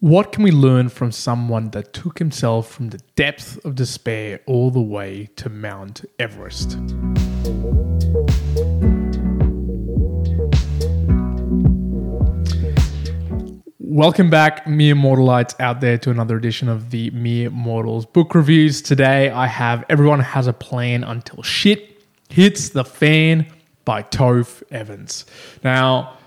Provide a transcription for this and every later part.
What can we learn from someone that took himself from the depth of despair all the way to Mount Everest? Welcome back, mere mortalites out there, to another edition of the Mere Mortals book reviews. Today, I have Everyone Has a Plan Until Shit Hits the Fan by Tofe Evans. Now,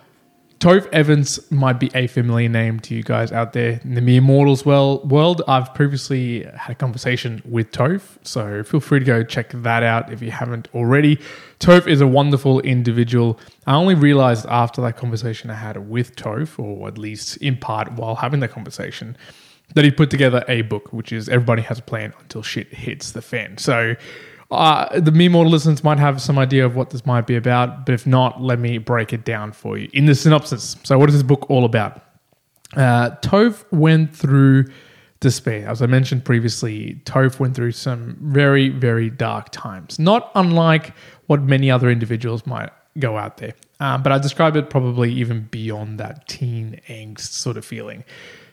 Tofe Evans might be a familiar name to you guys out there in the Mere Mortals well world. I've previously had a conversation with Tofe, so feel free to go check that out if you haven't already. Tofe is a wonderful individual. I only realized after that conversation I had with Tofe, or at least in part while having that conversation, that he put together a book, which is Everybody Has a Plan Until Shit Hits the Fan. So uh, the Mere Mortal listeners might have some idea of what this might be about, but if not, let me break it down for you. In the synopsis, so what is this book all about? Uh, Tofe went through despair. As I mentioned previously, Tofe went through some very, very dark times, not unlike what many other individuals might go out there. Um, but I describe it probably even beyond that teen angst sort of feeling.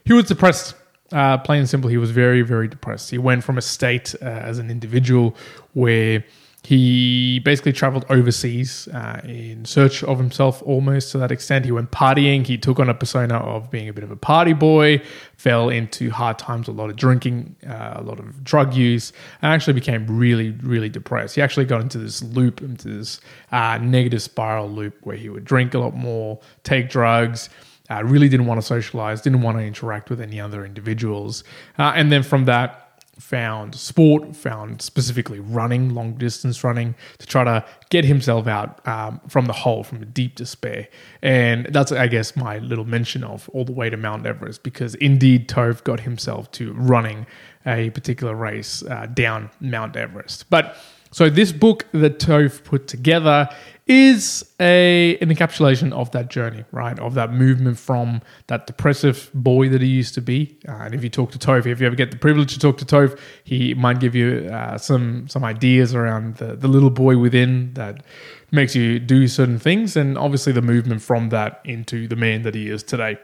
He was depressed uh, plain and simple, he was very, very depressed. He went from a state uh, as an individual where he basically traveled overseas uh, in search of himself almost to that extent. He went partying. He took on a persona of being a bit of a party boy, fell into hard times, a lot of drinking, uh, a lot of drug use, and actually became really, really depressed. He actually got into this loop, into this uh, negative spiral loop where he would drink a lot more, take drugs uh, really didn't want to socialize, didn't want to interact with any other individuals. Uh, and then from that, found sport, found specifically running, long distance running, to try to get himself out um, from the hole, from the deep despair. And that's, I guess, my little mention of all the way to Mount Everest, because indeed Tofe got himself to running a particular race uh, down Mount Everest. But so this book that Tofe put together is a an encapsulation of that journey, right? Of that movement from that depressive boy that he used to be. Uh, and if you talk to Tofe, if you ever get the privilege to talk to Tofe, he might give you uh, some some ideas around the, the little boy within that makes you do certain things, and obviously the movement from that into the man that he is today.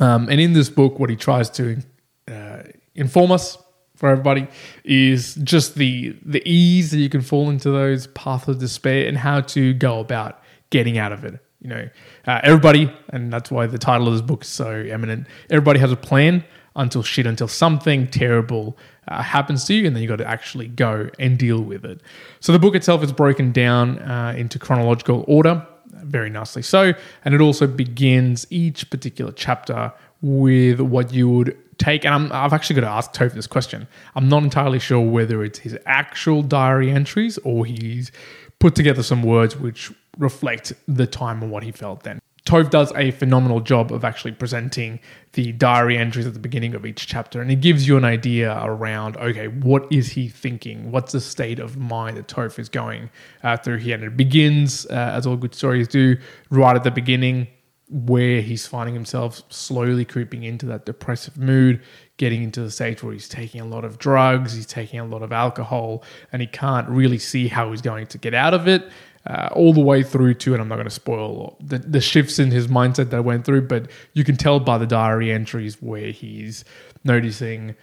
Um, and in this book, what he tries to uh, inform us for everybody is just the the ease that you can fall into those paths of despair and how to go about getting out of it. You know, uh, everybody, and that's why the title of this book is so eminent. Everybody has a plan until shit, until something terrible uh, happens to you, and then you got to actually go and deal with it. So the book itself is broken down uh, into chronological order, very nicely so, and it also begins each particular chapter with what you would take, and i have actually got to ask Tofe this question. I'm not entirely sure whether it's his actual diary entries or he's put together some words which reflect the time and what he felt then. Tofe does a phenomenal job of actually presenting the diary entries at the beginning of each chapter, and it gives you an idea around okay, what is he thinking? What's the state of mind that Tofe is going uh, through here? And it begins, uh, as all good stories do, right at the beginning where he's finding himself slowly creeping into that depressive mood, getting into the stage where he's taking a lot of drugs, he's taking a lot of alcohol, and he can't really see how he's going to get out of it. Uh, all the way through to, and I'm not going to spoil the, the shifts in his mindset that I went through, but you can tell by the diary entries where he's noticing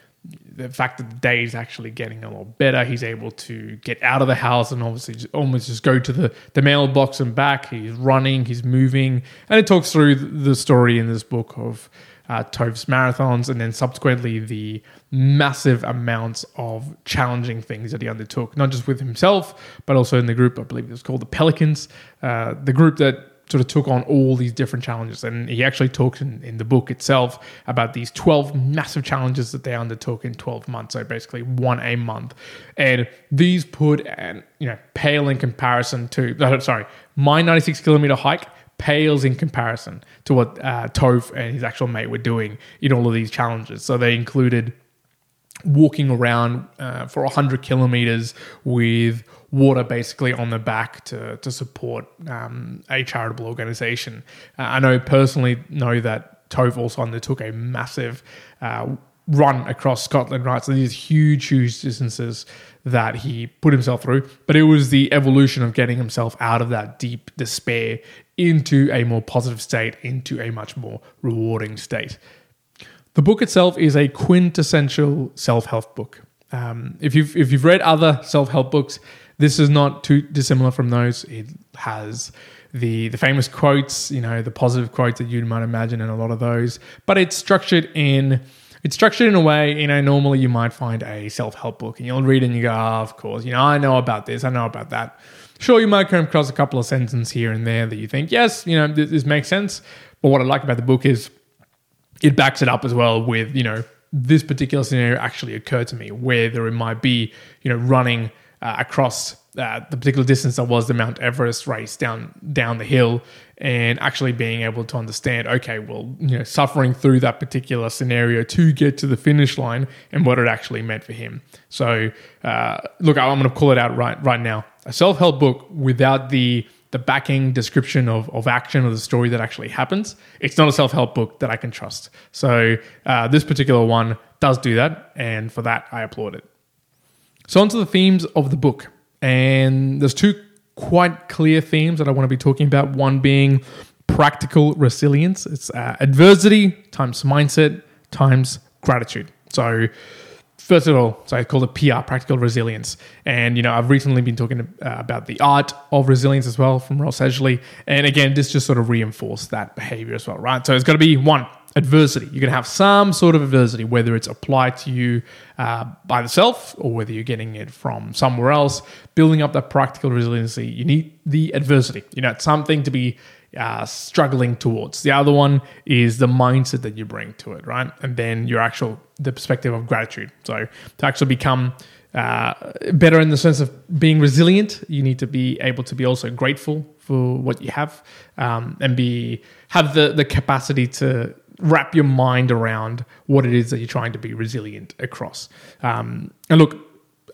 the fact that the day is actually getting a lot better. He's able to get out of the house and obviously just almost just go to the, the mailbox and back. He's running, he's moving. And it talks through the story in this book of uh, Tofe's marathons and then subsequently the massive amounts of challenging things that he undertook, not just with himself, but also in the group. I believe it was called the Pelicans, uh, the group that sort of took on all these different challenges. And he actually talks in, in the book itself about these 12 massive challenges that they undertook in 12 months. So basically one a month. And these put, and you know, pale in comparison to, sorry, my 96 kilometer hike pales in comparison to what uh, Tofe and his actual mate were doing in all of these challenges. So they included walking around uh, for 100 kilometers with water basically on the back to, to support um, a charitable organization. Uh, I know personally know that Tofe also undertook a massive uh, run across Scotland, right? So these huge, huge distances that he put himself through. But it was the evolution of getting himself out of that deep despair into a more positive state, into a much more rewarding state. The book itself is a quintessential self help book. Um, if you've if you've read other self help books, this is not too dissimilar from those. It has the the famous quotes, you know, the positive quotes that you might imagine in a lot of those, but it's structured in it's structured in a way, you know, normally you might find a self help book and you'll read and you go, oh, of course, you know, I know about this, I know about that. Sure, you might come across a couple of sentences here and there that you think, yes, you know, this, this makes sense. But what I like about the book is it backs it up as well with, you know, this particular scenario actually occurred to me, whether it might be, you know, running uh, across uh, the particular distance that was the Mount Everest race down down the hill, and actually being able to understand, okay, well, you know, suffering through that particular scenario to get to the finish line and what it actually meant for him. So, uh, look, I'm going to call it out right right now. A self help book without the the backing description of, of action or the story that actually happens, it's not a self help book that I can trust. So, uh, this particular one does do that, and for that, I applaud it. So, onto the themes of the book. And there's two quite clear themes that I want to be talking about. One being practical resilience, it's uh, adversity times mindset times gratitude. So, first of all, so I call it PR, practical resilience. And, you know, I've recently been talking uh, about the art of resilience as well from Ross Edgley. And again, this just sort of reinforced that behavior as well, right? So it's got to be one, adversity. You're going to have some sort of adversity, whether it's applied to you uh, by the self or whether you're getting it from somewhere else. Building up that practical resiliency, you need the adversity. You know, it's something to be uh, struggling towards. The other one is the mindset that you bring to it, right? And then your actual the perspective of gratitude. So to actually become uh, better in the sense of being resilient, you need to be able to be also grateful for what you have um, and be have the the capacity to wrap your mind around what it is that you're trying to be resilient across. Um, and look,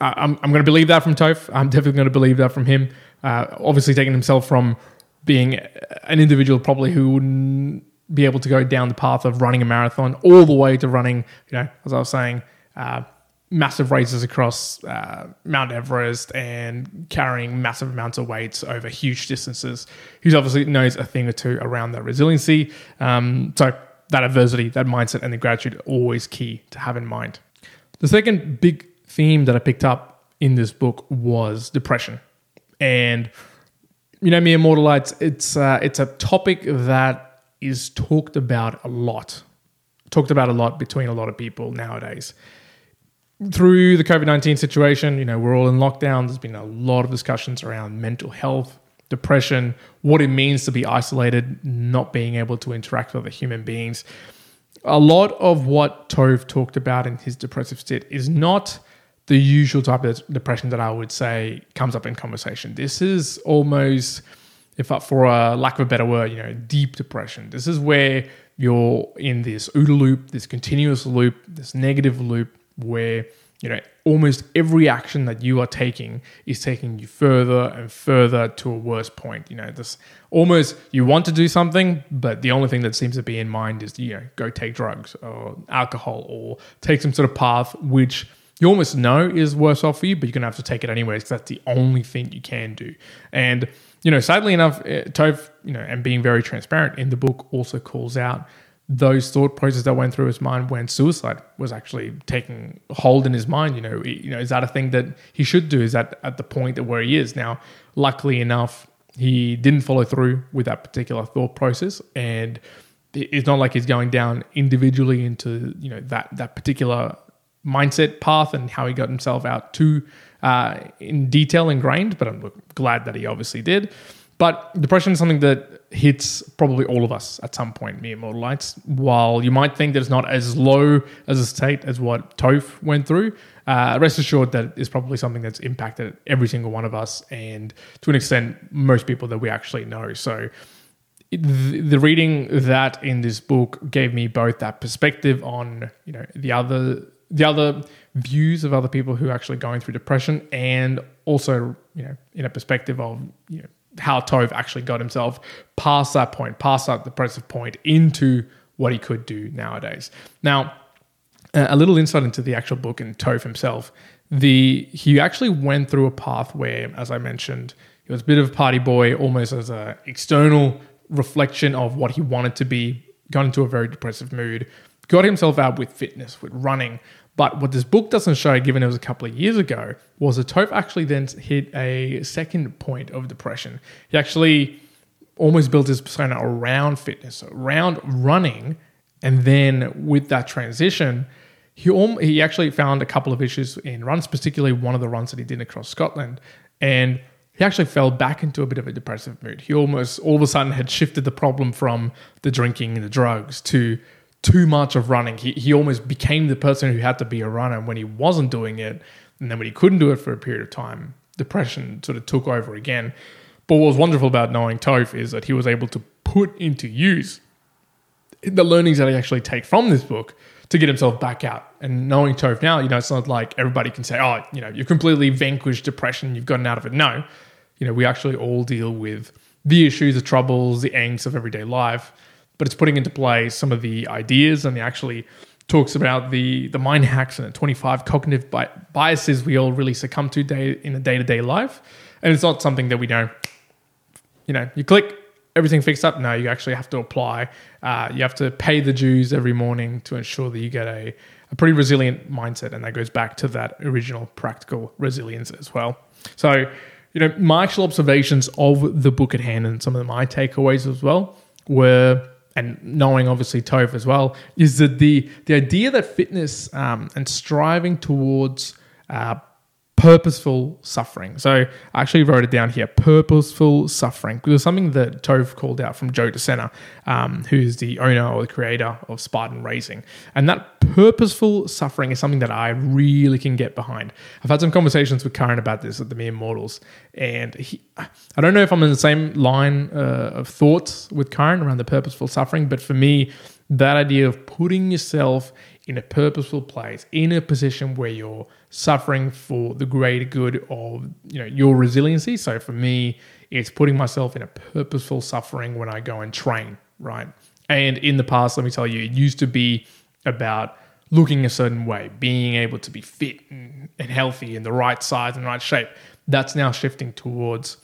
I'm, I'm going to believe that from Tofe. I'm definitely going to believe that from him. Uh, obviously, taking himself from being an individual probably who wouldn't be able to go down the path of running a marathon all the way to running, you know, as I was saying, uh, massive races across uh, Mount Everest and carrying massive amounts of weights over huge distances. He obviously knows a thing or two around that resiliency. Um, so that adversity, that mindset, and the gratitude always key to have in mind. The second big theme that I picked up in this book was depression. And you know, me immortalites, it's uh, it's a topic that is talked about a lot, talked about a lot between a lot of people nowadays. Through the COVID nineteen situation, you know, we're all in lockdown. There's been a lot of discussions around mental health, depression, what it means to be isolated, not being able to interact with other human beings. A lot of what Tofe talked about in his depressive state is not the usual type of depression that I would say comes up in conversation. This is almost, if for a lack of a better word, you know, deep depression. This is where you're in this OODA loop, this continuous loop, this negative loop where you know almost every action that you are taking is taking you further and further to a worse point you know this almost you want to do something but the only thing that seems to be in mind is you know go take drugs or alcohol or take some sort of path which you almost know is worse off for you, but you're going to have to take it anyways because that's the only thing you can do. And, you know, sadly enough, uh, Tofe, you know, and being very transparent in the book also calls out those thought processes that went through his mind when suicide was actually taking hold in his mind. You know, you know, is that a thing that he should do? Is that at the point where he is now? Luckily enough, he didn't follow through with that particular thought process, and it's not like he's going down individually into you know that that particular mindset path and how he got himself out too uh, in detail ingrained, but I'm glad that he obviously did. But depression is something that hits probably all of us at some point, me and lights. While you might think that it's not as low as a state as what Tofe went through, uh, rest assured that it's probably something that's impacted every single one of us and to an extent, most people that we actually know. So the reading that in this book gave me both that perspective on, you know, the other the other views of other people who are actually going through depression and also you know in a perspective of you know how Tofe actually got himself past that point, past that depressive point into what he could do nowadays. Now, a little insight into the actual book and Tofe himself. The he actually went through a path where, as I mentioned, he was a bit of a party boy, almost as an external reflection of what he wanted to be. Got into a very depressive mood, got himself out with fitness, with running. But what this book doesn't show, given it was a couple of years ago, was that Tofe actually then hit a second point of depression. He actually almost built his persona around fitness, around running, and then with that transition, he he actually found a couple of issues in runs, particularly one of the runs that he did across Scotland, and he actually fell back into a bit of a depressive mood. He almost all of a sudden had shifted the problem from the drinking and the drugs to too much of running. He he almost became the person who had to be a runner when he wasn't doing it, and then when he couldn't do it for a period of time, depression sort of took over again. But what was wonderful about knowing Tofe is that he was able to put into use the learnings that he actually take from this book to get himself back out. And knowing Tofe now, you know, it's not like everybody can say, oh, you know, you've completely vanquished depression, you've gotten out of it. No, you know, we actually all deal with the issues, the troubles, the angst of everyday life, but it's putting into play some of the ideas and he actually talks about the the mind hacks and the 25 cognitive bi- biases we all really succumb to day in a day-to-day life. And it's not something that we know, you know, you click, everything fixed up. No, you actually have to apply. Uh, you have to pay the dues every morning to ensure that you get a, a pretty resilient mindset. And that goes back to that original practical resilience as well. So, you know, my actual observations of the book at hand and some of my takeaways as well were, and knowing obviously Tofe as well, is that the the idea that fitness um, and striving towards uh, purposeful suffering. So I actually wrote it down here purposeful suffering. It was something that Tofe called out from Joe DeSena, um, who's the owner or the creator of Spartan Racing. And that purposeful suffering is something that I really can get behind. I've had some conversations with Karen about this at the Mere Mortals. And he, I don't know if I'm in the same line uh, of thoughts with Karen around the purposeful suffering, but for me, that idea of putting yourself in a purposeful place, in a position where you're suffering for the greater good of you know your resiliency. So for me, it's putting myself in a purposeful suffering when I go and train, right? And in the past, let me tell you, it used to be about looking a certain way, being able to be fit and, and healthy in the right size and right shape. That's now shifting towards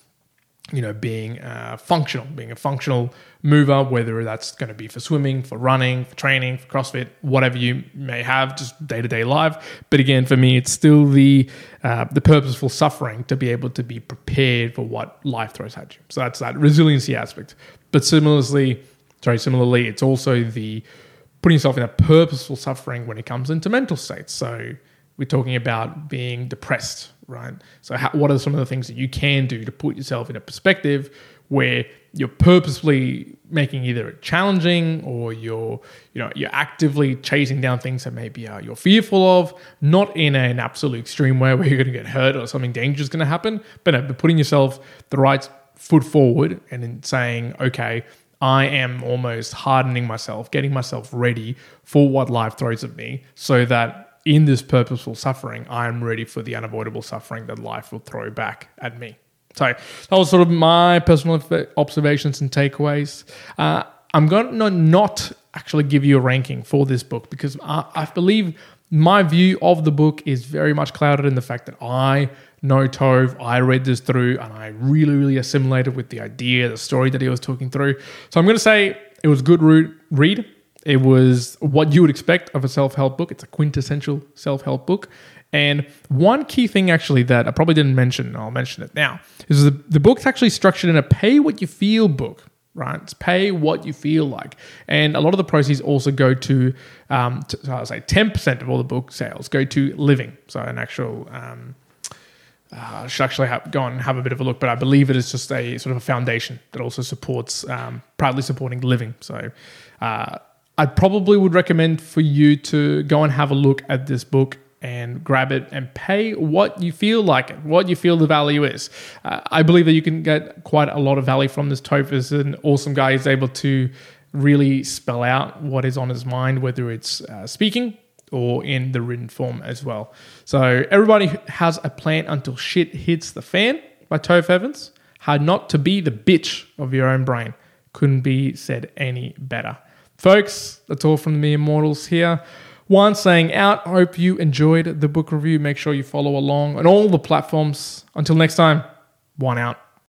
you know, being uh, functional, being a functional mover, whether that's going to be for swimming, for running, for training, for CrossFit, whatever you may have, just day to day life. But again, for me, it's still the uh, the purposeful suffering to be able to be prepared for what life throws at you. So that's that resiliency aspect. But similarly, sorry, similarly, it's also the putting yourself in a purposeful suffering when it comes into mental states. So we're talking about being depressed, right? So, how, what are some of the things that you can do to put yourself in a perspective where you're purposefully making either a challenging or you're, you know, you're actively chasing down things that maybe uh, you're fearful of, not in an absolute extreme way where you're going to get hurt or something dangerous is going to happen, but, no, but putting yourself the right foot forward and in saying, okay, I am almost hardening myself, getting myself ready for what life throws at me so that in this purposeful suffering, I am ready for the unavoidable suffering that life will throw back at me. So that was sort of my personal observations and takeaways. Uh, I'm going to not actually give you a ranking for this book because I, I believe my view of the book is very much clouded in the fact that I know Tofe. I read this through, and I really, really assimilated with the idea, the story that he was talking through. So I'm going to say it was a good read. It was what you would expect of a self help book. It's a quintessential self help book. And one key thing, actually, that I probably didn't mention, I'll mention it now, is the, the book's actually structured in a pay what you feel book, right? It's pay what you feel like. And a lot of the proceeds also go to, um, to so I'll say 10% of all the book sales go to Livin. So an actual, um, uh, I should actually have, go and have a bit of a look, but I believe it is just a sort of a foundation that also supports, um, proudly supporting Livin. So, uh, I probably would recommend for you to go and have a look at this book and grab it and pay what you feel like it, what you feel the value is. Uh, I believe that you can get quite a lot of value from this. Tofe is an awesome guy. He's able to really spell out what is on his mind, whether it's uh, speaking or in the written form as well. So everybody has a plan until shit hits the fan by Tofe Evans. How not to be the bitch of your own brain. Couldn't be said any better. Folks, that's all from the Mere Mortals here. Juan saying out. Hope you enjoyed the book review. Make sure you follow along on all the platforms. Until next time, Juan out.